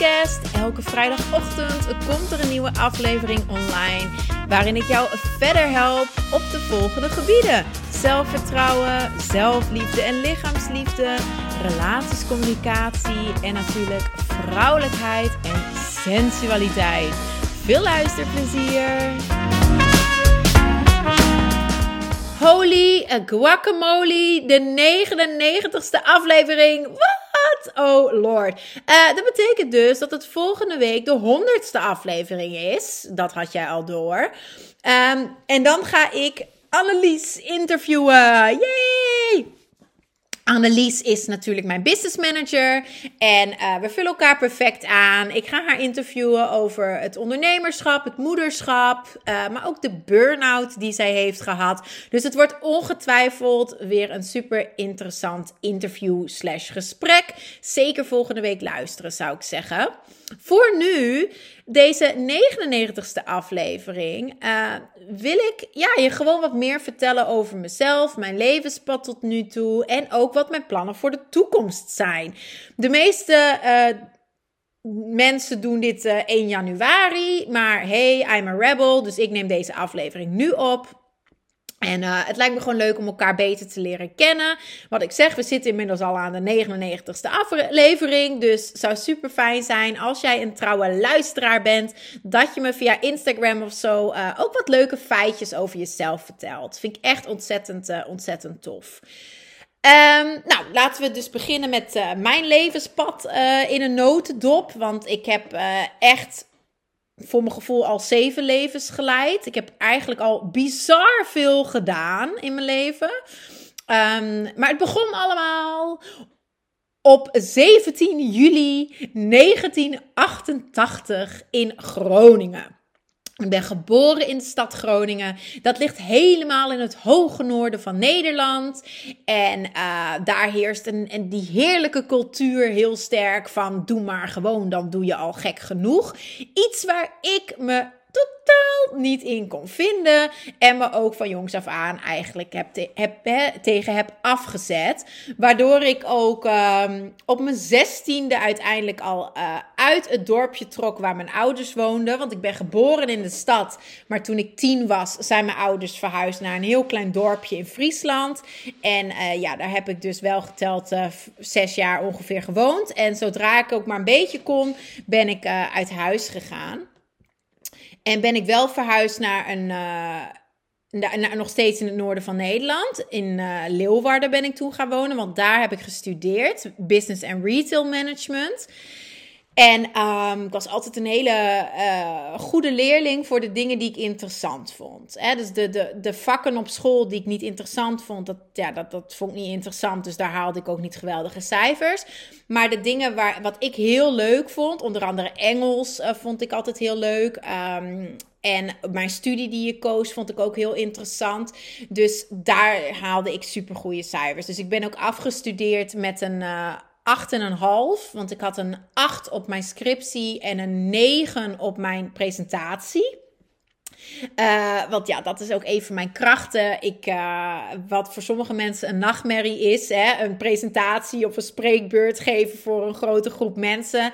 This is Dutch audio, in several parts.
Elke vrijdagochtend komt er een nieuwe aflevering online. Waarin ik jou verder help op de volgende gebieden: zelfvertrouwen, zelfliefde en lichaamsliefde, relatiescommunicatie en natuurlijk vrouwelijkheid en sensualiteit. Veel luisterplezier! Holy guacamole, de 99ste aflevering. Oh lord. Uh, dat betekent dus dat het volgende week de 100ste aflevering is. Dat had jij al door. Um, en dan ga ik Annelies interviewen. Yay! Annelies is natuurlijk mijn business manager en uh, we vullen elkaar perfect aan. Ik ga haar interviewen over het ondernemerschap, het moederschap, uh, maar ook de burn-out die zij heeft gehad. Dus het wordt ongetwijfeld weer een super interessant interview slash gesprek. Zeker volgende week luisteren zou ik zeggen. Voor nu, deze 99ste aflevering, uh, wil ik ja, je gewoon wat meer vertellen over mezelf, mijn levenspad tot nu toe en ook wat mijn plannen voor de toekomst zijn. De meeste uh, mensen doen dit uh, 1 januari, maar hey, I'm a rebel, dus ik neem deze aflevering nu op. En uh, het lijkt me gewoon leuk om elkaar beter te leren kennen. Wat ik zeg, we zitten inmiddels al aan de 99ste aflevering. Dus het zou super fijn zijn als jij een trouwe luisteraar bent. Dat je me via Instagram of zo uh, ook wat leuke feitjes over jezelf vertelt. Vind ik echt ontzettend, uh, ontzettend tof. Um, nou, laten we dus beginnen met mijn levenspad in een notendop. Want ik heb echt voor mijn gevoel al zeven levens geleid. Ik heb eigenlijk al bizar veel gedaan in mijn leven. Um, maar het begon allemaal op 17 juli 1988 in Groningen. Ik ben geboren in de stad Groningen. Dat ligt helemaal in het hoge noorden van Nederland. En uh, daar heerst een, een, die heerlijke cultuur heel sterk van doe maar gewoon, dan doe je al gek genoeg. Iets waar ik me totaal niet in kon vinden. En me ook van jongs af aan eigenlijk heb, te, heb he, tegen heb afgezet. Waardoor ik ook um, op mijn zestiende uiteindelijk al uh, uit het dorpje trok waar mijn ouders woonden. Want ik ben geboren in de stad. Maar toen ik tien was, zijn mijn ouders verhuisd naar een heel klein dorpje in Friesland. En uh, ja, daar heb ik dus wel geteld uh, zes jaar ongeveer gewoond. En zodra ik ook maar een beetje kon, ben ik uit huis gegaan. En ben ik wel verhuisd naar een. Naar, nog steeds in het noorden van Nederland. In uh, Leeuwarden ben ik toen gaan wonen, want daar heb ik gestudeerd. Business en Retail Management. En um, ik was altijd een hele uh, goede leerling voor de dingen die ik interessant vond. Hè? Dus de, de, de vakken op school die ik niet interessant vond, dat, ja, dat, dat vond ik niet interessant. Dus daar haalde ik ook niet geweldige cijfers. Maar de dingen waar, wat ik heel leuk vond, onder andere Engels uh, vond ik altijd heel leuk. Um, en mijn studie die ik koos vond ik ook heel interessant. Dus daar haalde ik super goede cijfers. Dus ik ben ook afgestudeerd met een. Uh, 8,5. Want ik had een 8 op mijn scriptie en een 9 op mijn presentatie. Uh, want ja, dat is ook een van mijn krachten. Ik, uh, wat voor sommige mensen een nachtmerrie is, hè, een presentatie of een spreekbeurt geven voor een grote groep mensen.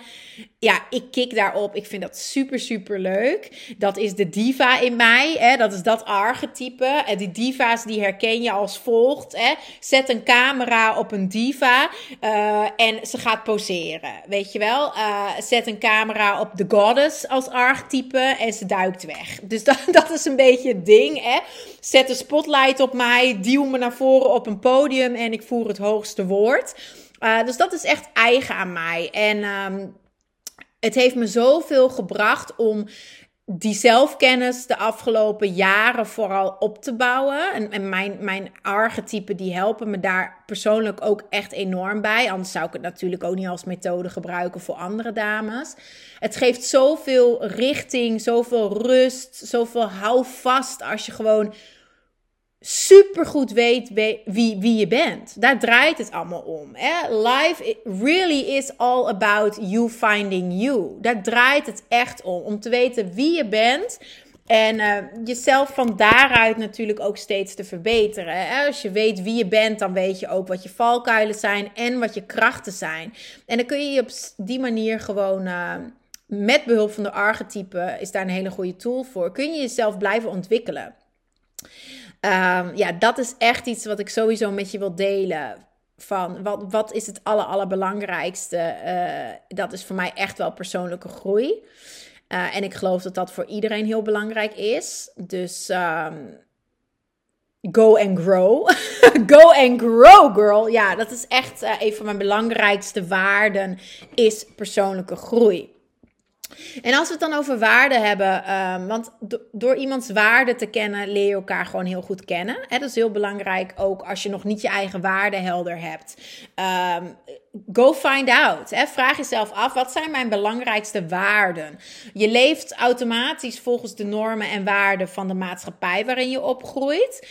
Ja, ik kik daarop. Ik vind dat super, super leuk. Dat is de diva in mij. Hè? Dat is dat archetype. En die diva's die herken je als volgt. Hè? Zet een camera op een diva uh, en ze gaat poseren. Weet je wel? zet een camera op de goddess als archetype en ze duikt weg. Dus dat, dat is een beetje het ding. Hè? Zet een spotlight op mij, duw me naar voren op een podium en ik voer het hoogste woord. Uh, dus dat is echt eigen aan mij. En um, het heeft me zoveel gebracht om die zelfkennis de afgelopen jaren vooral op te bouwen. En, en mijn, mijn archetypen die helpen me daar persoonlijk ook echt enorm bij. Anders zou ik het natuurlijk ook niet als methode gebruiken voor andere dames. Het geeft zoveel richting, zoveel rust, zoveel houvast als je gewoon super goed weet wie, wie je bent. Daar draait het allemaal om. Hè? Life really is all about you finding you. Daar draait het echt om. Om te weten wie je bent En uh, jezelf van daaruit natuurlijk ook steeds te verbeteren. Als je weet wie je bent, dan weet je ook wat je valkuilen zijn en wat je krachten zijn. En dan kun je op die manier gewoon. Uh, met behulp van de archetype is daar een hele goede tool voor. Kun je jezelf blijven ontwikkelen. Um, ja, dat is echt iets wat ik sowieso met je wil delen. Van wat, wat is het aller, allerbelangrijkste? Uh, dat is voor mij echt wel persoonlijke groei. Uh, en ik geloof dat dat voor iedereen heel belangrijk is. Dus um, go and grow. go and grow, girl. Ja, dat is echt uh, een van mijn belangrijkste waarden, is persoonlijke groei. En als we het dan over waarde hebben, um, want do door iemands waarde te kennen, leer je elkaar gewoon heel goed kennen. Hè? Dat is heel belangrijk, ook als je nog niet je eigen waarde helder hebt. Um, go find out. Vraag jezelf af, wat zijn mijn belangrijkste waarden? Je leeft automatisch volgens de normen en waarden van de maatschappij waarin je opgroeit.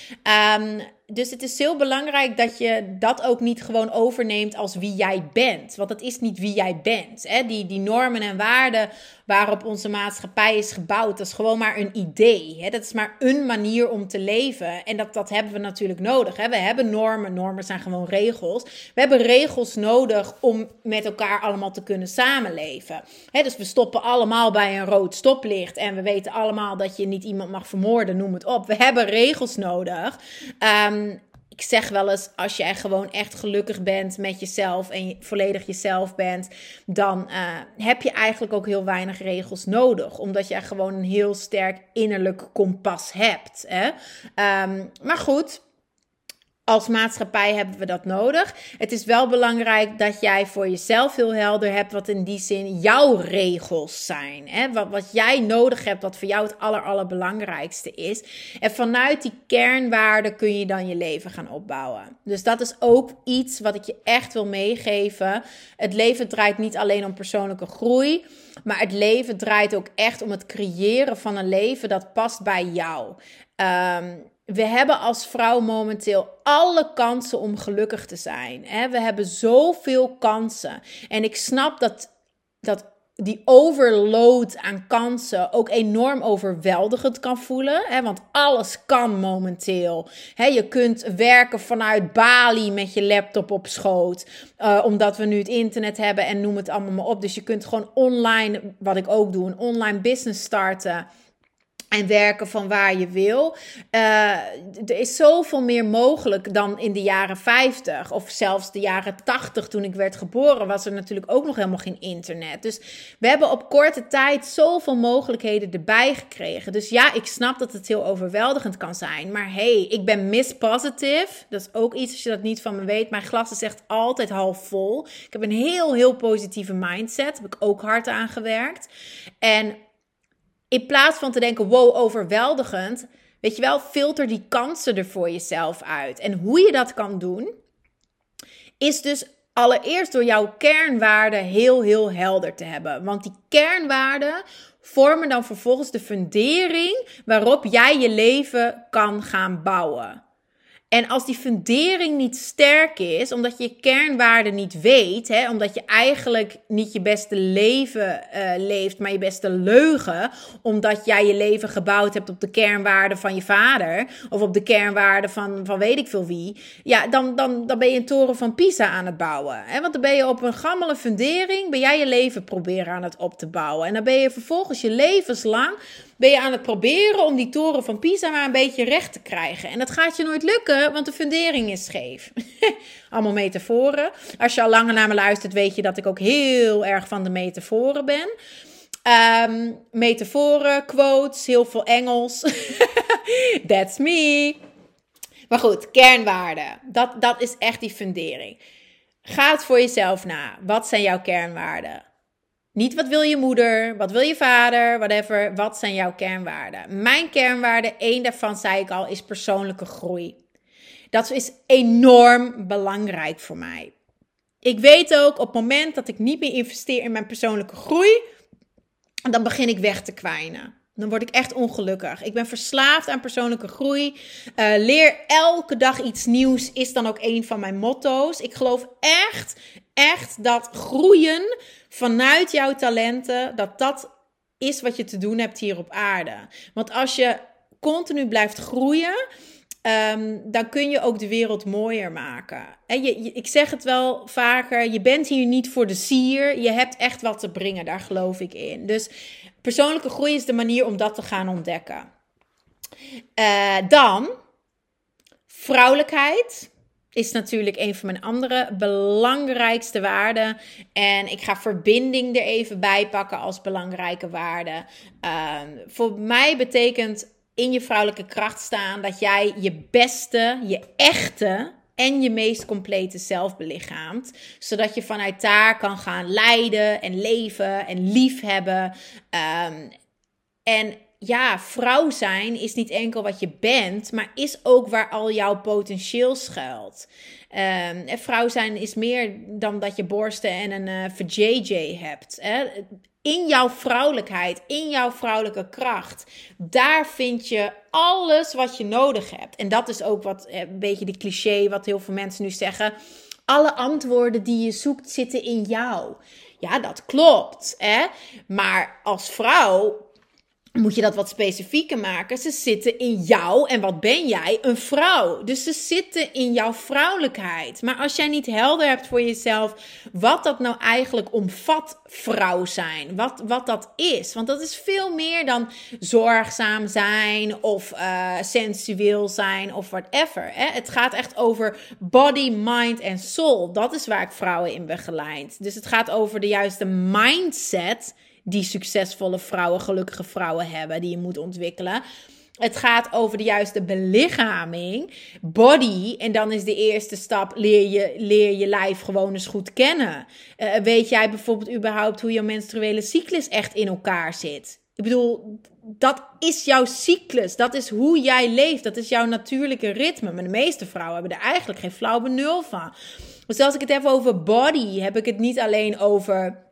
Um, dus het is heel belangrijk dat je dat ook niet gewoon overneemt als wie jij bent. Want dat is niet wie jij bent. Hè? Die, die normen en waarden waarop onze maatschappij is gebouwd, dat is gewoon maar een idee. Hè? Dat is maar een manier om te leven. En dat, dat hebben we natuurlijk nodig. Hè? We hebben normen. Normen zijn gewoon regels. We hebben regels nodig om met elkaar allemaal te kunnen samenleven. Hè? Dus we stoppen allemaal bij een rood stoplicht. En we weten allemaal dat je niet iemand mag vermoorden, noem het op. We hebben regels nodig. Um, ik zeg wel eens, als jij gewoon echt gelukkig bent met jezelf en je volledig jezelf bent, dan uh, heb je eigenlijk ook heel weinig regels nodig. Omdat jij gewoon een heel sterk innerlijk kompas hebt. Hè? Um, maar goed, als maatschappij hebben we dat nodig. Het is wel belangrijk dat jij voor jezelf heel helder hebt wat in die zin jouw regels zijn. Hè? Wat, wat jij nodig hebt, wat voor jou het aller, allerbelangrijkste is. En vanuit die kernwaarden kun je dan je leven gaan opbouwen. Dus dat is ook iets wat ik je echt wil meegeven. Het leven draait niet alleen om persoonlijke groei, maar het leven draait ook echt om het creëren van een leven dat past bij jou. Um, we hebben als vrouw momenteel alle kansen om gelukkig te zijn. We hebben zoveel kansen. En ik snap dat, dat die overload aan kansen ook enorm overweldigend kan voelen. Hè? Want alles kan momenteel. Hè? Je kunt werken vanuit Bali met je laptop op schoot. Uh, omdat we nu het internet hebben en noem het allemaal maar op. Dus je kunt gewoon online, wat ik ook doe, een online business starten en werken van waar je wil. Uh, er is zoveel meer mogelijk dan in de jaren 50 of zelfs de jaren 80 toen ik werd geboren, was er natuurlijk ook nog helemaal geen internet. Dus we hebben op korte tijd zoveel mogelijkheden erbij gekregen. Dus ja, ik snap dat het heel overweldigend kan zijn. Maar hey, ik ben Miss. Dat is ook iets als je dat niet van me weet. Mijn glas is echt altijd half vol. Ik heb een heel, heel positieve mindset. Daar heb ik ook hard aan gewerkt. En in plaats van te denken, wow, overweldigend. Weet je wel, filter die kansen er voor jezelf uit. En hoe je dat kan doen, is dus allereerst door jouw kernwaarden heel, heel helder te hebben. Want die kernwaarden vormen dan vervolgens de fundering waarop jij je leven kan gaan bouwen. En als die fundering niet sterk is, omdat je je kernwaarden niet weet, hè, omdat je eigenlijk niet je beste leven uh, leeft, maar je beste leugen, omdat jij je leven gebouwd hebt op de kernwaarden van je vader of op de kernwaarden van, van weet ik veel wie, ja, dan, dan, dan ben je een toren van Pisa aan het bouwen. Hè? Want dan ben je op een gammele fundering, ben jij je leven proberen aan het op te bouwen. En dan ben je vervolgens je levenslang ben je aan het proberen om die toren van Pisa maar een beetje recht te krijgen. En dat gaat je nooit lukken, want de fundering is scheef. Allemaal metaforen. Als je al langer naar me luistert, weet je dat ik ook heel erg van de metaforen ben. Um, metaforen, quotes, heel veel Engels. That's me. Maar goed, kernwaarden. Dat, dat is echt die fundering. Ga het voor jezelf na. Wat zijn jouw kernwaarden? Niet wat wil je moeder, wat wil je vader, whatever. Wat zijn jouw kernwaarden? Mijn kernwaarden, één daarvan zei ik al, is persoonlijke groei. Dat is enorm belangrijk voor mij. Ik weet ook op het moment dat ik niet meer investeer in mijn persoonlijke groei, dan begin ik weg te kwijnen. Dan word ik echt ongelukkig. Ik ben verslaafd aan persoonlijke groei. Uh, leer elke dag iets nieuws is dan ook een van mijn motto's. Ik geloof echt, echt dat groeien vanuit jouw talenten, dat dat is wat je te doen hebt hier op aarde. Want als je continu blijft groeien, ehm, dan kun je ook de wereld mooier maken. En je, ik zeg het wel vaker, je bent hier niet voor de sier. Je hebt echt wat te brengen, daar geloof ik in. Dus persoonlijke groei is de manier om dat te gaan ontdekken. Uh, dan, vrouwelijkheid is natuurlijk een van mijn andere belangrijkste waarden. En ik ga verbinding er even bij pakken als belangrijke waarde. Ehm, voor mij betekent in je vrouwelijke kracht staan dat jij je beste, je echte en je meest complete zelf belichaamt. Zodat je vanuit daar kan gaan leiden en leven en liefhebben. Um, en ja, vrouw zijn is niet enkel wat je bent, maar is ook waar al jouw potentieel schuilt. Um, vrouw zijn is meer dan dat je borsten en een uh, eh, JJ hebt. Hè? In jouw vrouwelijkheid, in jouw vrouwelijke kracht, daar vind je alles wat je nodig hebt. En dat is ook wat eh, een beetje die cliché wat heel veel mensen nu zeggen. Alle antwoorden die je zoekt zitten in jou. Ja, dat klopt. Hè? Maar als vrouw moet je dat wat specifieker maken. Ze zitten in jou. En wat ben jij? Een vrouw. Dus ze zitten in jouw vrouwelijkheid. Maar als jij niet helder hebt voor jezelf wat dat nou eigenlijk omvat, vrouw zijn. Wat, wat dat is. Want dat is veel meer dan zorgzaam zijn of uh, sensueel zijn of whatever. Hè? Het gaat echt over body, mind en soul. Dat is waar ik vrouwen in begeleid. Dus het gaat over de juiste mindset die succesvolle vrouwen, gelukkige vrouwen hebben, die je moet ontwikkelen. Het gaat over de juiste belichaming, body. En dan is de eerste stap: leer je, leer je lijf gewoon eens goed kennen. Uh, weet jij bijvoorbeeld überhaupt hoe je menstruele cyclus echt in elkaar zit? Ik bedoel, dat is jouw cyclus. Dat is hoe jij leeft. Dat is jouw natuurlijke ritme. Maar de meeste vrouwen hebben er eigenlijk geen flauw benul van. Dus als ik het heb over body, heb ik het niet alleen over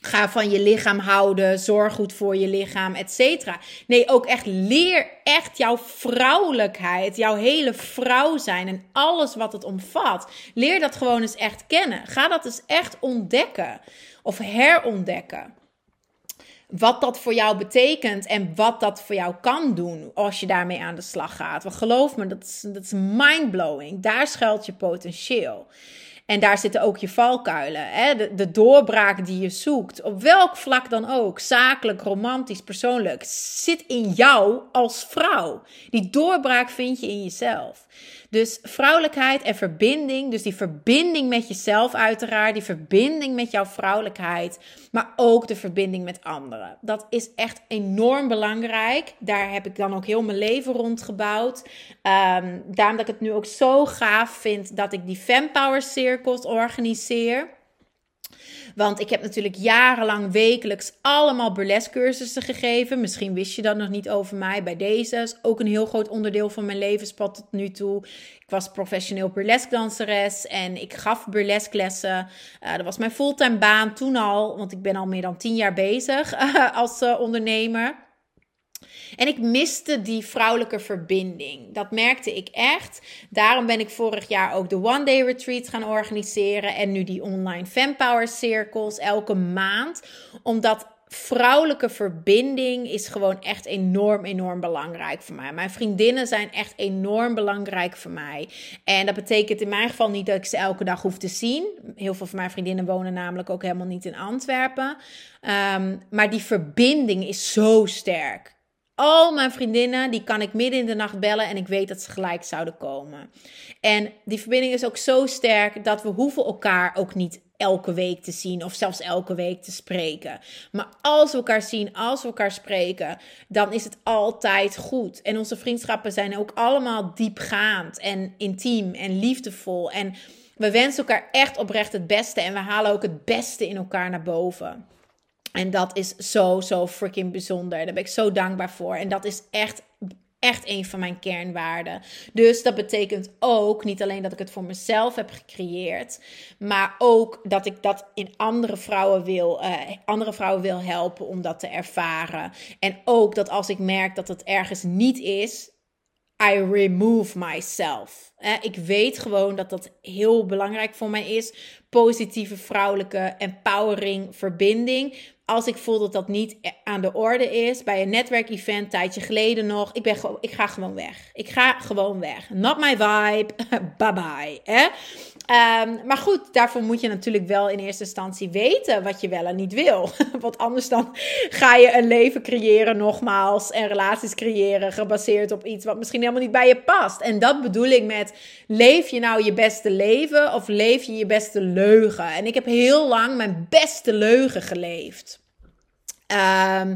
Ga van je lichaam houden, zorg goed voor je lichaam, et cetera. Nee, ook echt leer echt jouw vrouwelijkheid, jouw hele vrouw zijn en alles wat het omvat. Leer dat gewoon eens echt kennen. Ga dat eens echt ontdekken of herontdekken. Wat dat voor jou betekent en wat dat voor jou kan doen als je daarmee aan de slag gaat. Want geloof me, dat is, dat is mindblowing. Daar schuilt je potentieel. En daar zitten ook je valkuilen. Hè? De, de doorbraak die je zoekt, op welk vlak dan ook, zakelijk, romantisch, persoonlijk, zit in jou als vrouw. Die doorbraak vind je in jezelf. Dus vrouwelijkheid en verbinding, dus die verbinding met jezelf uiteraard, die verbinding met jouw vrouwelijkheid, maar ook de verbinding met anderen. Dat is echt enorm belangrijk. Daar heb ik dan ook heel mijn leven rond gebouwd. Um, daarom dat ik het nu ook zo gaaf vind dat ik die Fempower Circles organiseer. Want ik heb natuurlijk jarenlang wekelijks allemaal burlesque cursussen gegeven. Misschien wist je dat nog niet over mij bij deze. is ook een heel groot onderdeel van mijn levenspad tot nu toe. Ik was professioneel burlesque danseres en ik gaf burlesque lessen. Uh, dat was mijn fulltime baan toen al, want ik ben al meer dan tien jaar bezig als uh, ondernemer. En ik miste die vrouwelijke verbinding. Dat merkte ik echt. Daarom ben ik vorig jaar ook de One Day Retreat gaan organiseren. En nu die online Fempower Circles elke maand. Omdat vrouwelijke verbinding is gewoon echt enorm, enorm belangrijk voor mij. Mijn vriendinnen zijn echt enorm belangrijk voor mij. En dat betekent in mijn geval niet dat ik ze elke dag hoef te zien. Heel veel van mijn vriendinnen wonen namelijk ook helemaal niet in Antwerpen. Um, maar die verbinding is zo sterk. Al mijn vriendinnen, die kan ik midden in de nacht bellen en ik weet dat ze gelijk zouden komen. En die verbinding is ook zo sterk dat we hoeven elkaar ook niet elke week te zien of zelfs elke week te spreken. Maar als we elkaar zien, als we elkaar spreken, dan is het altijd goed. En onze vriendschappen zijn ook allemaal diepgaand en intiem en liefdevol. En we wensen elkaar echt oprecht het beste en we halen ook het beste in elkaar naar boven. En dat is zo, zo freaking bijzonder. Daar ben ik zo dankbaar voor. En dat is echt, echt een van mijn kernwaarden. Dus dat betekent ook niet alleen dat ik het voor mezelf heb gecreëerd, maar ook dat ik dat in andere vrouwen wil, uh, andere vrouwen wil helpen om dat te ervaren. En ook dat als ik merk dat het ergens niet is, I remove myself. ik weet gewoon dat dat heel belangrijk voor mij is. Positieve vrouwelijke empowering verbinding als ik voel dat dat niet aan de orde is, bij een netwerkevent tijdje geleden nog, ik, ben gewoon, ik ga gewoon weg. Ik ga gewoon weg. Not my vibe. bye bye. Hè? Um, maar goed, daarvoor moet je natuurlijk wel in eerste instantie weten wat je wel en niet wil. Want anders dan ga je een leven creëren, nogmaals, en relaties creëren gebaseerd op iets wat misschien helemaal niet bij je past. En dat bedoel ik met: leef je nou je beste leven of leef je je beste leugen? En ik heb heel lang mijn beste leugen geleefd. Um,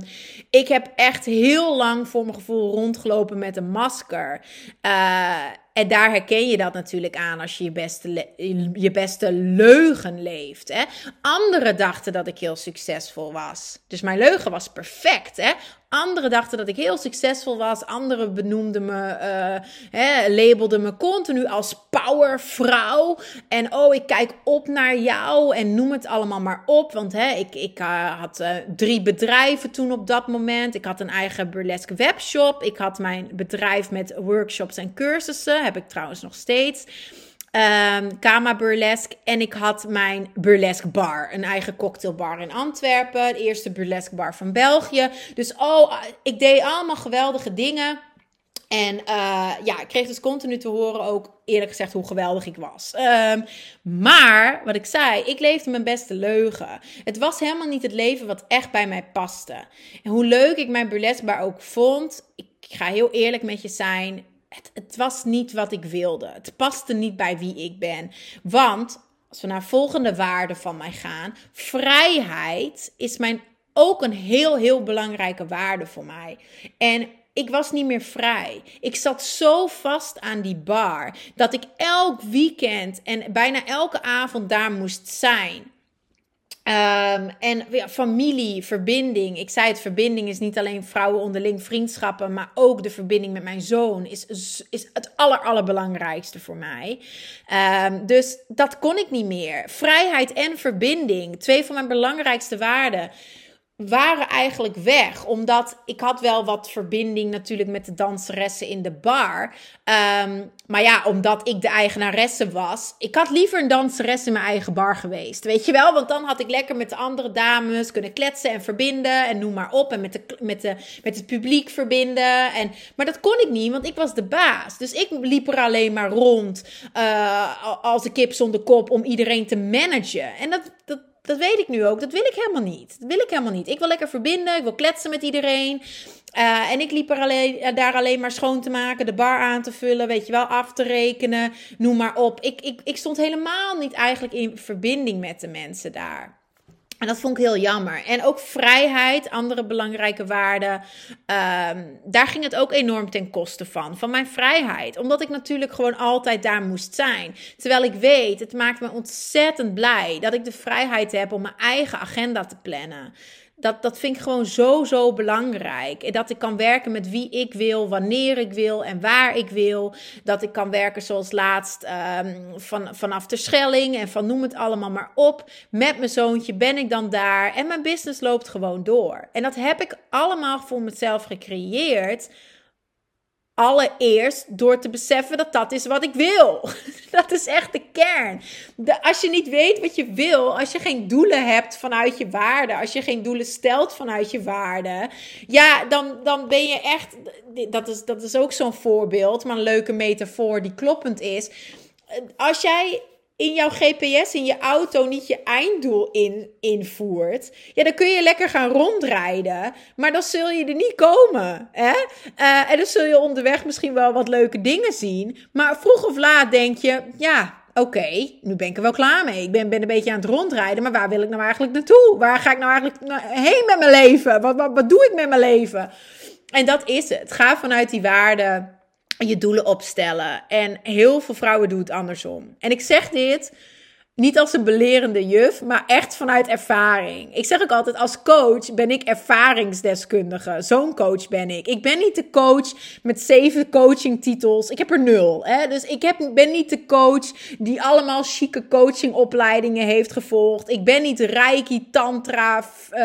ik heb echt heel lang voor mijn gevoel rondgelopen met een masker. Uh, en daar herken je dat natuurlijk aan als je je beste, je beste leugen leeft. Hè? Anderen dachten dat ik heel succesvol was. Dus mijn leugen was perfect. Hè? Anderen dachten dat ik heel succesvol was. Anderen benoemden me, uh, hè, labelden me continu als powervrouw. En oh, ik kijk op naar jou en noem het allemaal maar op. Want hè, ik, ik uh, had uh, drie bedrijven toen op dat moment. Ik had een eigen burlesque webshop. Ik had mijn bedrijf met workshops en cursussen. Heb ik trouwens nog steeds. Um, Kama Burlesque. En ik had mijn burlesque bar. Een eigen cocktailbar in Antwerpen. De eerste burlesque bar van België. Dus oh, ik deed allemaal geweldige dingen. En uh, ja, ik kreeg dus continu te horen ook eerlijk gezegd hoe geweldig ik was. Um, maar, wat ik zei, ik leefde mijn beste leugen. Het was helemaal niet het leven wat echt bij mij paste. En hoe leuk ik mijn burlesque bar ook vond, ik ga heel eerlijk met je zijn, het, was niet wat ik wilde. Het paste niet bij wie ik ben. Want als we naar volgende waarde van mij gaan, vrijheid is mijn ook een heel, heel belangrijke waarde voor mij. En ik was niet meer vrij. Ik zat zo vast aan die bar dat ik elk weekend en bijna elke avond daar moest zijn. Um, en ja, familie, verbinding. Ik zei het, verbinding is niet alleen vrouwen onderling vriendschappen, maar ook de verbinding met mijn zoon is, is het aller, allerbelangrijkste voor mij. Um, dus dat kon ik niet meer. Vrijheid en verbinding, twee van mijn belangrijkste waarden waren eigenlijk weg. Omdat ik had wel wat verbinding natuurlijk met de danseressen in de bar. Um, maar ja, omdat ik de eigenaresse was. Ik had liever een danseres in mijn eigen bar geweest. Weet je wel? Want dan had ik lekker met de andere dames kunnen kletsen en verbinden. En noem maar op. En met, de, met, de, met het publiek verbinden. En, maar dat kon ik niet, want ik was de baas. Dus ik liep er alleen maar rond. Uh, als een kip zonder kop om iedereen te managen. En dat, dat dat weet ik nu ook. Dat wil ik helemaal niet. Dat wil ik helemaal niet. Ik wil lekker verbinden. Ik wil kletsen met iedereen. Uh, en ik liep er alleen, uh, daar alleen maar schoon te maken, de bar aan te vullen, weet je wel, af te rekenen, noem maar op. Ik, ik, ik stond helemaal niet eigenlijk in verbinding met de mensen daar. En dat vond ik heel jammer. En ook vrijheid, andere belangrijke waarden. Um, daar ging het ook enorm ten koste van. Van mijn vrijheid. Omdat ik natuurlijk gewoon altijd daar moest zijn. Terwijl ik weet, het maakt me ontzettend blij dat ik de vrijheid heb om mijn eigen agenda te plannen. Dat, dat vind ik gewoon zo, zo belangrijk. Dat ik kan werken met wie ik wil, wanneer ik wil en waar ik wil. Dat ik kan werken zoals laatst um, van, vanaf de Schelling en van noem het allemaal maar op. Met mijn zoontje ben ik dan daar en mijn business loopt gewoon door. En dat heb ik allemaal voor mezelf gecreëerd Allereerst door te beseffen dat dat is wat ik wil. Dat is echt de kern. De, als je niet weet wat je wil, als je geen doelen hebt vanuit je waarde, als je geen doelen stelt vanuit je waarde, ja, dan, dan ben je echt. Dat is, dat is ook zo'n voorbeeld, maar een leuke metafoor die kloppend is. Als jij in jouw GPS in je auto niet je einddoel in, invoert, ja, dan kun je lekker gaan rondrijden, maar dan zul je er niet komen. Hè? Uh, en dan zul je onderweg misschien wel wat leuke dingen zien, maar vroeg of laat denk je, ja, oké, nu ben ik er wel klaar mee. Ik ben, ben een beetje aan het rondrijden, maar waar wil ik nou eigenlijk naartoe? Waar ga ik nou eigenlijk heen met mijn leven? Wat, wat, wat doe ik met mijn leven? En dat is het. Ga vanuit die waarden je doelen opstellen. En heel veel vrouwen doen het andersom. En ik zeg dit niet als een belerende juf, maar echt vanuit ervaring. Ik zeg ook altijd, als coach ben ik ervaringsdeskundige. Zo'n coach ben ik. Ik ben niet de coach met zeven coachingtitels. Ik heb er nul. Hè? Dus ik heb, ben niet de coach die allemaal chique coachingopleidingen heeft gevolgd. Ik ben niet reiki, tantra, uh,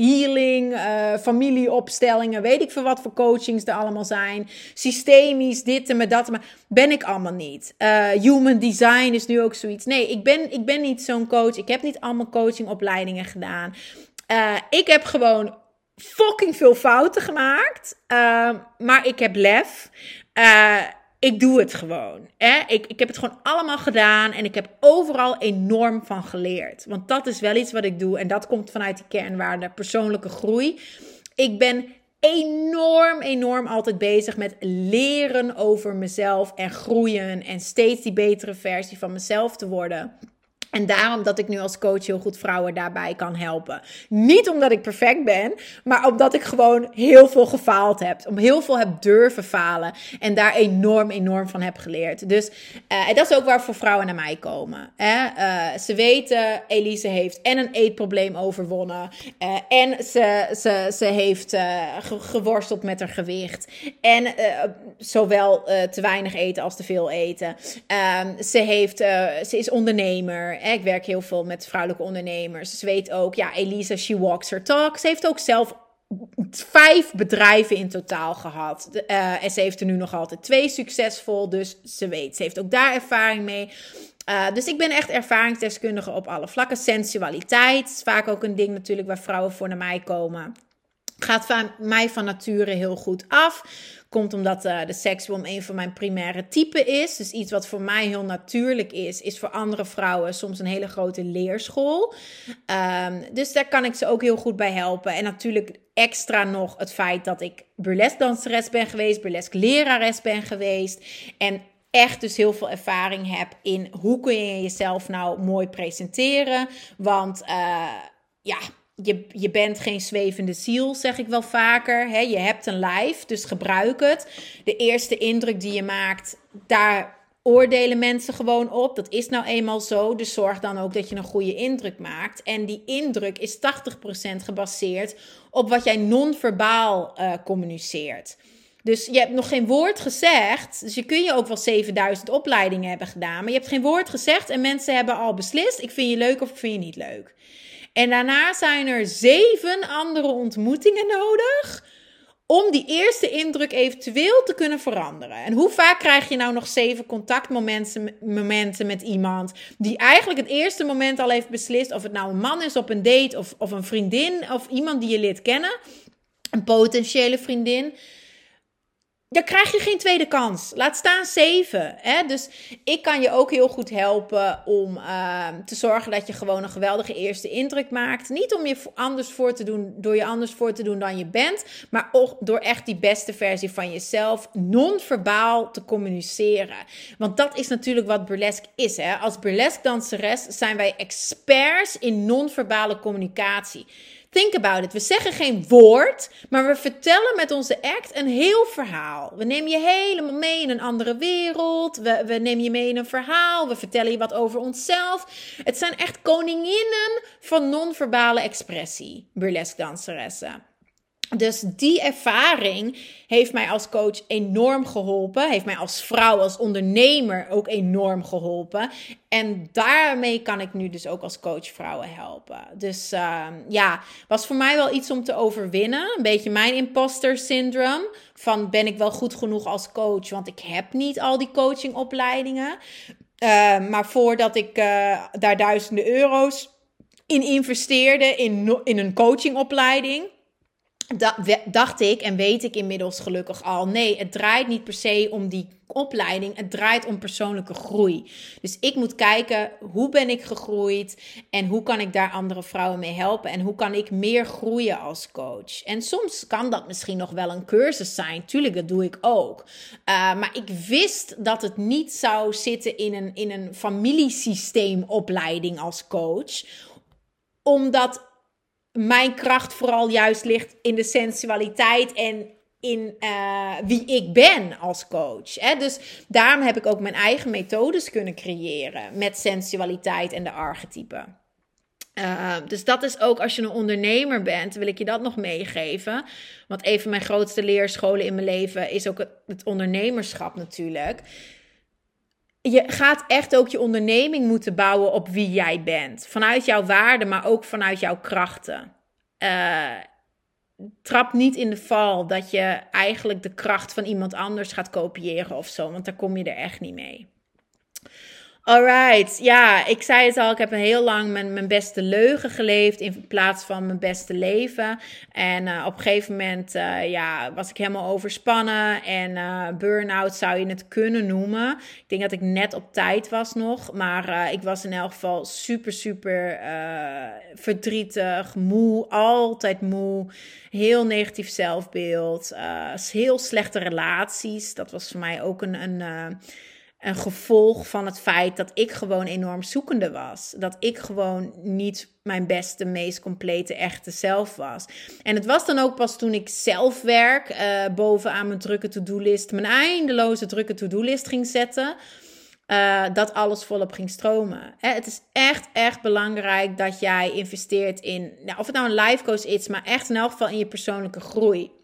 healing, uh, familieopstellingen. Weet ik veel wat voor coachings er allemaal zijn. Systemisch, dit en dat. Maar ben ik allemaal niet. Uh, human design is nu ook zoiets. Nee, ik Ik ben, ik ben niet zo'n coach. Ik heb niet allemaal coachingopleidingen gedaan. Uh, ik heb gewoon fucking veel fouten gemaakt. Uh, maar ik heb lef. Uh, ik doe het gewoon. Hè? Ik, ik heb het gewoon allemaal gedaan en ik heb overal enorm van geleerd. Want dat is wel iets wat ik doe en dat komt vanuit die kernwaarde persoonlijke groei. Ik ben enorm, enorm altijd bezig met leren over mezelf en groeien en steeds die betere versie van mezelf te worden. En daarom dat ik nu als coach heel goed vrouwen daarbij kan helpen. Niet omdat ik perfect ben, maar omdat ik gewoon heel veel gefaald heb. Om heel veel heb durven falen. En daar enorm, enorm van heb geleerd. Dus uh, en dat is ook waarvoor vrouwen naar mij komen. Hè? Uh, ze weten, Elise heeft en een eetprobleem overwonnen. Uh, en ze, ze, ze heeft geworsteld met haar gewicht. En zowel te weinig eten als te veel eten. Ehm, ze, heeft, ze is ondernemer. Ik werk heel veel met vrouwelijke ondernemers. Ze weet ook, ja, Elisa, she walks her talk. Ze heeft ook zelf vijf bedrijven in totaal gehad. Uh, en ze heeft er nu nog altijd twee succesvol. Dus ze weet, ze heeft ook daar ervaring mee. Uh, dus ik ben echt ervaringsdeskundige op alle vlakken. Sensualiteit is vaak ook een ding natuurlijk waar vrouwen voor naar mij komen. Gaat van mij van nature heel goed af. Komt omdat uh, de seksueel een van mijn primaire typen is. Dus iets wat voor mij heel natuurlijk is, is voor andere vrouwen soms een hele grote leerschool. Um, dus daar kan ik ze ook heel goed bij helpen. En natuurlijk extra nog het feit dat ik burlesque danseres ben geweest, burlesque lerares ben geweest. En echt dus heel veel ervaring heb in hoe kun je jezelf nou mooi presenteren. Want uh, ja, je, je bent geen zwevende ziel, zeg ik wel vaker. Je hebt een lijf, dus gebruik het. De eerste indruk die je maakt, daar oordelen mensen gewoon op. Dat is nou eenmaal zo. Dus zorg dan ook dat je een goede indruk maakt. En die indruk is 80% gebaseerd op wat jij non-verbaal uh, communiceert. Dus je hebt nog geen woord gezegd. Dus je kun je ook wel 7000 opleidingen hebben gedaan. Maar je hebt geen woord gezegd en mensen hebben al beslist: ik vind je leuk of ik vind je niet leuk. En daarna zijn er zeven andere ontmoetingen nodig om die eerste indruk eventueel te kunnen veranderen. En hoe vaak krijg je nou nog zeven contactmomenten momenten met iemand die eigenlijk het eerste moment al heeft beslist of het nou een man is op een date of, of een vriendin of iemand die je leert kennen, een potentiële vriendin dan krijg je geen tweede kans. Laat staan zeven. Hè? Dus ik kan je ook heel goed helpen om uh, te zorgen dat je gewoon een geweldige eerste indruk maakt. Niet om je anders voor te doen, door je anders voor te doen dan je bent, maar ook door echt die beste versie van jezelf non-verbaal te communiceren. Want dat is natuurlijk wat burlesque is. Hè? Als burlesque danseres zijn wij experts in non-verbale communicatie. Think about it. We zeggen geen woord, maar we vertellen met onze act een heel verhaal. We nemen je helemaal mee in een andere wereld. We, we nemen je mee in een verhaal. We vertellen je wat over onszelf. Het zijn echt koninginnen van non-verbale expressie, burlesque danseressen. Dus die ervaring heeft mij als coach enorm geholpen. Heeft mij als vrouw, als ondernemer ook enorm geholpen. En daarmee kan ik nu dus ook als coach vrouwen helpen. Dus uh, ja, was voor mij wel iets om te overwinnen. Een beetje mijn imposter syndrome. Van ben ik wel goed genoeg als coach? Want ik heb niet al die coachingopleidingen. Uh, maar voordat ik uh, daar duizenden euro's in investeerde in, in een coachingopleiding dacht ik en weet ik inmiddels gelukkig al. Nee, het draait niet per se om die opleiding. Het draait om persoonlijke groei. Dus ik moet kijken hoe ben ik gegroeid en hoe kan ik daar andere vrouwen mee helpen en hoe kan ik meer groeien als coach. En soms kan dat misschien nog wel een cursus zijn. Tuurlijk, dat doe ik ook. Uh, maar ik wist dat het niet zou zitten in een, in een familiesysteemopleiding als coach omdat mijn kracht vooral juist ligt in de sensualiteit en in uh, wie ik ben als coach. Hè? Dus daarom heb ik ook mijn eigen methodes kunnen creëren met sensualiteit en de archetypen. Uh, dus dat is ook als je een ondernemer bent, wil ik je dat nog meegeven. Want een van mijn grootste leerscholen in mijn leven is ook het ondernemerschap natuurlijk je gaat echt ook je onderneming moeten bouwen op wie jij bent. Vanuit jouw waarden, maar ook vanuit jouw krachten. Uh, trap niet in de val dat je eigenlijk de kracht van iemand anders gaat kopiëren of zo, want daar kom je er echt niet mee. Alright, ja, ik zei het al, ik heb heel lang mijn, mijn beste leugen geleefd in plaats van mijn beste leven. En uh, op een gegeven moment uh, ja, was ik helemaal overspannen en uh, burn-out zou je het kunnen noemen. Ik denk dat ik net op tijd was nog, maar ik was in elk geval super, super verdrietig, moe, altijd moe. Heel negatief zelfbeeld, heel slechte relaties. Dat was voor mij ook een... een een gevolg van het feit dat ik gewoon enorm zoekende was. Dat ik gewoon niet mijn beste, meest complete, echte zelf was. En het was dan ook pas toen ik zelfwerk uh, bovenaan mijn drukke to-do-list, mijn eindeloze drukke to-do-list ging zetten. Uh, dat alles volop ging stromen. Hè, het is echt, echt belangrijk dat jij investeert in, nou, of het nou een life coach is, maar echt in elk geval in je persoonlijke groei.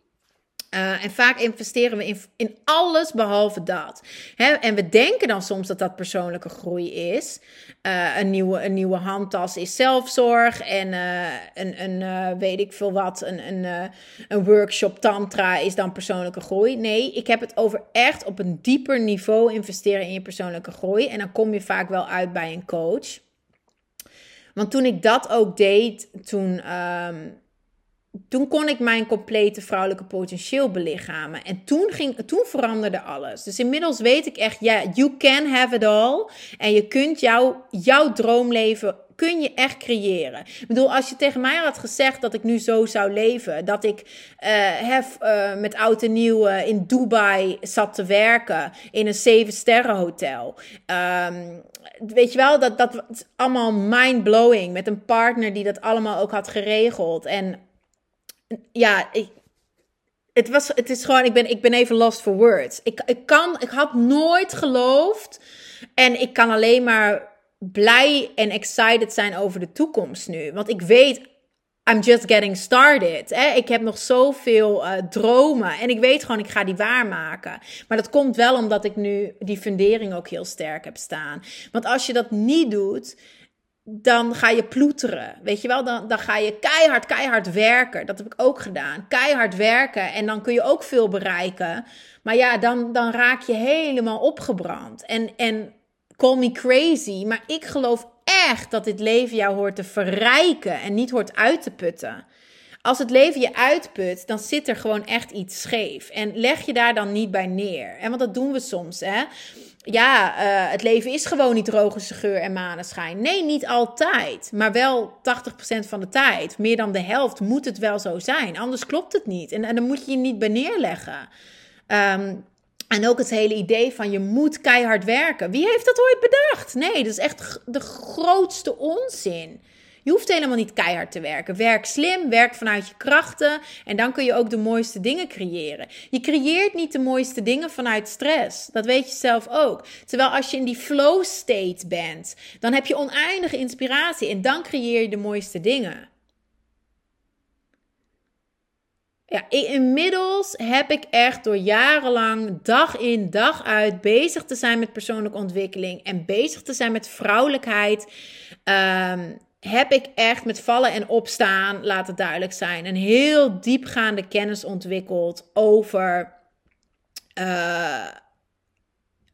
Uh, en vaak investeren we in, in alles behalve dat. Hè? En we denken dan soms dat dat persoonlijke groei is. Uh, een, nieuwe, een nieuwe handtas is zelfzorg. En uh, een, een weet ik veel wat, een, een, een workshop tantra is dan persoonlijke groei. Nee, ik heb het over echt op een dieper niveau investeren in je persoonlijke groei. En dan kom je vaak wel uit bij een coach. Want toen ik dat ook deed, toen. Um, toen kon ik mijn complete vrouwelijke potentieel belichamen. En toen, ging, toen veranderde alles. Dus inmiddels weet ik echt, ja, you can have it all. En je kunt jouw, jouw droomleven kun je echt creëren. Ik bedoel, als je tegen mij had gezegd dat ik nu zo zou leven, dat ik uh, met oud en nieuw uh, in Dubai zat te werken in een zeven sterren hotel. Um, weet je wel, dat, dat allemaal mind blowing met een partner die dat allemaal ook had geregeld en ja, ik, het, was, het is gewoon, ik ben, ik ben even lost for words. Ik, ik, kan, ik had nooit geloofd en ik kan alleen maar blij en excited zijn over de toekomst nu. Want ik weet, I'm just getting started. Hè? Ik heb nog zoveel uh, dromen en ik weet gewoon, ik ga die waarmaken. Maar dat komt wel omdat ik nu die fundering ook heel sterk heb staan. Want als je dat niet doet, dan ga je ploeteren. Weet je wel, dan, dan ga je keihard, keihard werken. Dat heb ik ook gedaan. Keihard werken en dan kun je ook veel bereiken. Maar ja, dan, dan raak je helemaal opgebrand. En, en call me crazy, maar ik geloof echt dat dit leven jou hoort te verrijken en niet hoort uit te putten. Als het leven je uitput, dan zit er gewoon echt iets scheef. En leg je daar dan niet bij neer. En want dat doen we soms, hè ja, uh, het leven is gewoon niet droge geur en maneschijn. Nee, niet altijd. Maar wel 80% van de tijd. Meer dan de helft moet het wel zo zijn. Anders klopt het niet. En, dan moet je je niet bij neerleggen. Um, en ook het hele idee van je moet keihard werken. Wie heeft dat ooit bedacht? Nee, dat is echt de grootste onzin. Je hoeft helemaal niet keihard te werken. Werk slim, werk vanuit je krachten en dan kun je ook de mooiste dingen creëren. Je creëert niet de mooiste dingen vanuit stress. Dat weet je zelf ook. Terwijl als je in die flow state bent, dan heb je oneindige inspiratie en dan creëer je de mooiste dingen. Ja, inmiddels heb ik echt door jarenlang dag in dag uit bezig te zijn met persoonlijke ontwikkeling en bezig te zijn met vrouwelijkheid. Um, heb ik echt met vallen en opstaan, laat het duidelijk zijn, een heel diepgaande kennis ontwikkeld over uh,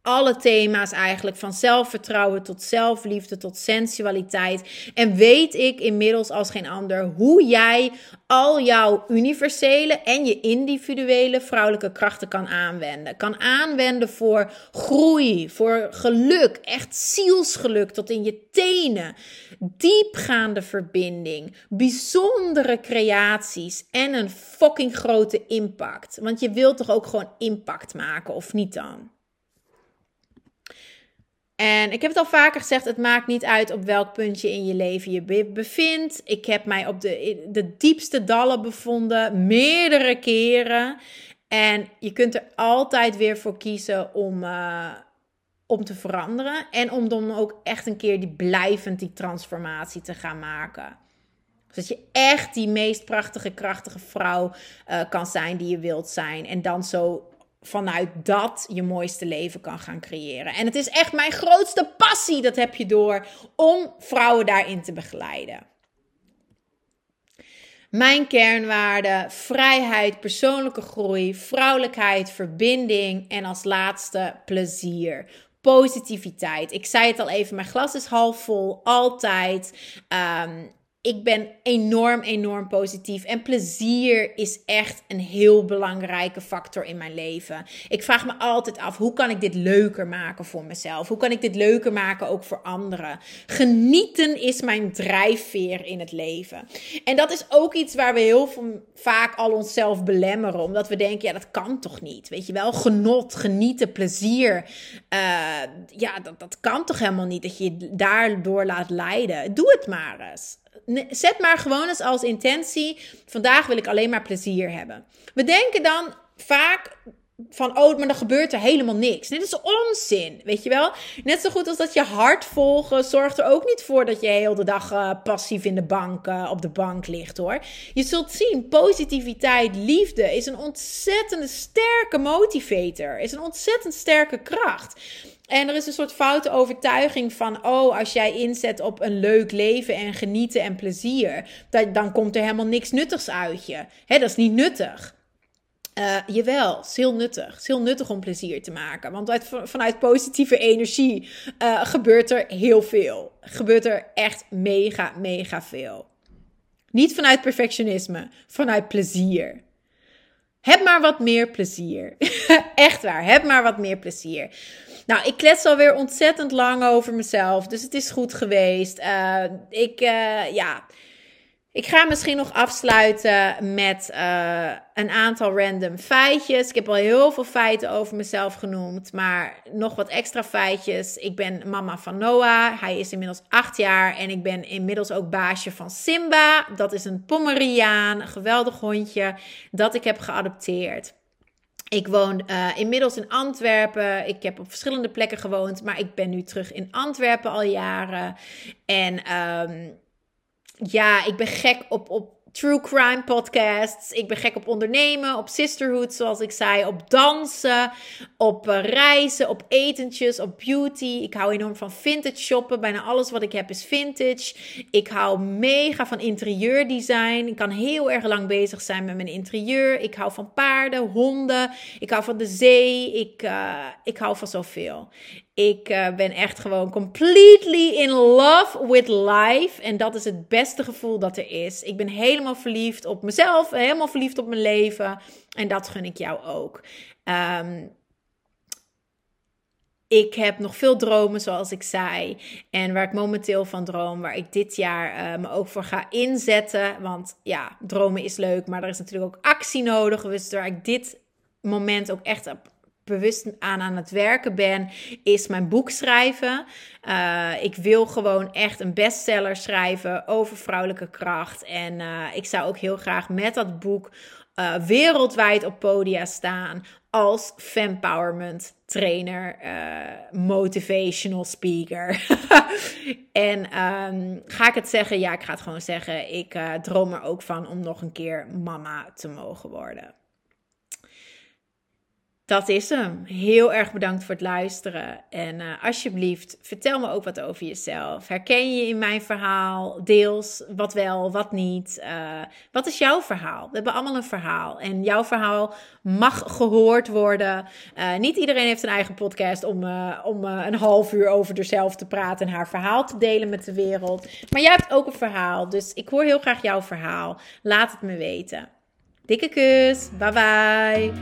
alle thema's eigenlijk, van zelfvertrouwen tot zelfliefde tot sensualiteit. En weet ik inmiddels als geen ander hoe jij al jouw universele en je individuele vrouwelijke krachten kan aanwenden. Kan aanwenden voor groei, voor geluk, echt zielsgeluk tot in je tenen. Diepgaande verbinding, bijzondere creaties en een fucking grote impact. Want je wilt toch ook gewoon impact maken, of niet dan? En ik heb het al vaker gezegd, het maakt niet uit op welk puntje in je leven je bevindt. Ik heb mij op de, de diepste dallen bevonden, meerdere keren. En je kunt er altijd weer voor kiezen om, uh, om te veranderen. En om dan ook echt een keer die blijvend die transformatie te gaan maken. Zodat je echt die meest prachtige, krachtige vrouw uh, kan zijn die je wilt zijn. En dan zo vanuit dat je mooiste leven kan gaan creëren. En het is echt mijn grootste passie, dat heb je door, om vrouwen daarin te begeleiden. Mijn kernwaarden: vrijheid, persoonlijke groei, vrouwelijkheid, verbinding en als laatste plezier. positiviteit. Ik zei het al even, mijn glas is half vol, altijd. Um, ik ben enorm, enorm positief. En plezier is echt een heel belangrijke factor in mijn leven. Ik vraag me altijd af: hoe kan ik dit leuker maken voor mezelf? Hoe kan ik dit leuker maken ook voor anderen? Genieten is mijn drijfveer in het leven. En dat is ook iets waar we heel vaak al onszelf belemmeren. Omdat we denken: ja, dat kan toch niet? Weet je wel, genot, genieten, plezier. Uh, ja, dat, dat kan toch helemaal niet dat je je daardoor laat leiden? Doe het maar eens zet maar gewoon eens als intentie: vandaag wil ik alleen maar plezier hebben. We denken dan vaak van, oh, maar dan gebeurt er helemaal niks. Dit is onzin, weet je wel? Net zo goed als dat je hart volgen zorgt er ook niet voor dat je heel de dag uh, passief in de bank, uh, op de bank ligt, hoor. Je zult zien, positiviteit, liefde is een ontzettend sterke motivator. Is een ontzettend sterke kracht. En er is een soort foute overtuiging van, oh, als jij inzet op een leuk leven en genieten en plezier, dan komt er helemaal niks nuttigs uit je. Hè, dat is niet nuttig. Uh, jawel, is heel nuttig. Is heel nuttig om plezier te maken. Want uit, vanuit positieve energie uh, gebeurt er heel veel. Gebeurt er echt mega, mega veel. Niet vanuit perfectionisme, vanuit plezier. Heb maar wat meer plezier. echt waar, heb maar wat meer plezier. Nou, ik klets alweer ontzettend lang over mezelf. Dus het is goed geweest. Uh, ik, uh, ja. Ik ga misschien nog afsluiten met uh, een aantal random feitjes. Ik heb al heel veel feiten over mezelf genoemd, maar nog wat extra feitjes. Ik ben mama van Noah. Hij is inmiddels acht jaar en ik ben inmiddels ook baasje van Simba. Dat is een Pomeriaan, een geweldig hondje dat ik heb geadopteerd. Ik woon uh, inmiddels in Antwerpen. Ik heb op verschillende plekken gewoond, maar ik ben nu terug in Antwerpen al jaren. En um, ja, ik ben gek op, op true crime podcasts. Ik ben gek op ondernemen, op sisterhood, zoals ik zei, op dansen, op uh, reizen, op etentjes, op beauty. Ik hou enorm van vintage shoppen. Bijna alles wat ik heb is vintage. Ik hou mega van interieurdesign. Ik kan heel erg lang bezig zijn met mijn interieur. Ik hou van paarden, honden. Ik hou van de zee. Ik, uh, ik hou van zoveel. Ik uh, ben echt gewoon completely in love with life. En dat is het beste gevoel dat er is. Ik ben helemaal verliefd op mezelf, helemaal verliefd op mijn leven. En dat gun ik jou ook. Um, ik heb nog veel dromen, zoals ik zei. En waar ik momenteel van droom, waar ik dit jaar uh, me ook voor ga inzetten. Want ja, dromen is leuk, maar er is natuurlijk ook actie nodig. Dus waar ik dit moment ook echt op bewust aan aan het werken ben, is mijn boek schrijven. Uh, ik wil gewoon echt een bestseller schrijven over vrouwelijke kracht. En uh, ik zou ook heel graag met dat boek uh, wereldwijd op podia staan als fempowerment trainer, motivational speaker. en um, ga ik het zeggen? Ja, ik ga het gewoon zeggen. Ik droom er ook van om nog een keer mama te mogen worden. Dat is hem. Heel erg bedankt voor het luisteren. En uh, alsjeblieft, vertel me ook wat over jezelf. Herken je in mijn verhaal deels wat wel, wat niet? Uh, wat is jouw verhaal? We hebben allemaal een verhaal. En jouw verhaal mag gehoord worden. Uh, niet iedereen heeft een eigen podcast om, om een half uur over zichzelf te praten en haar verhaal te delen met de wereld. Maar jij hebt ook een verhaal. Dus ik hoor heel graag jouw verhaal. Laat het me weten. Dikke kus. Bye bye.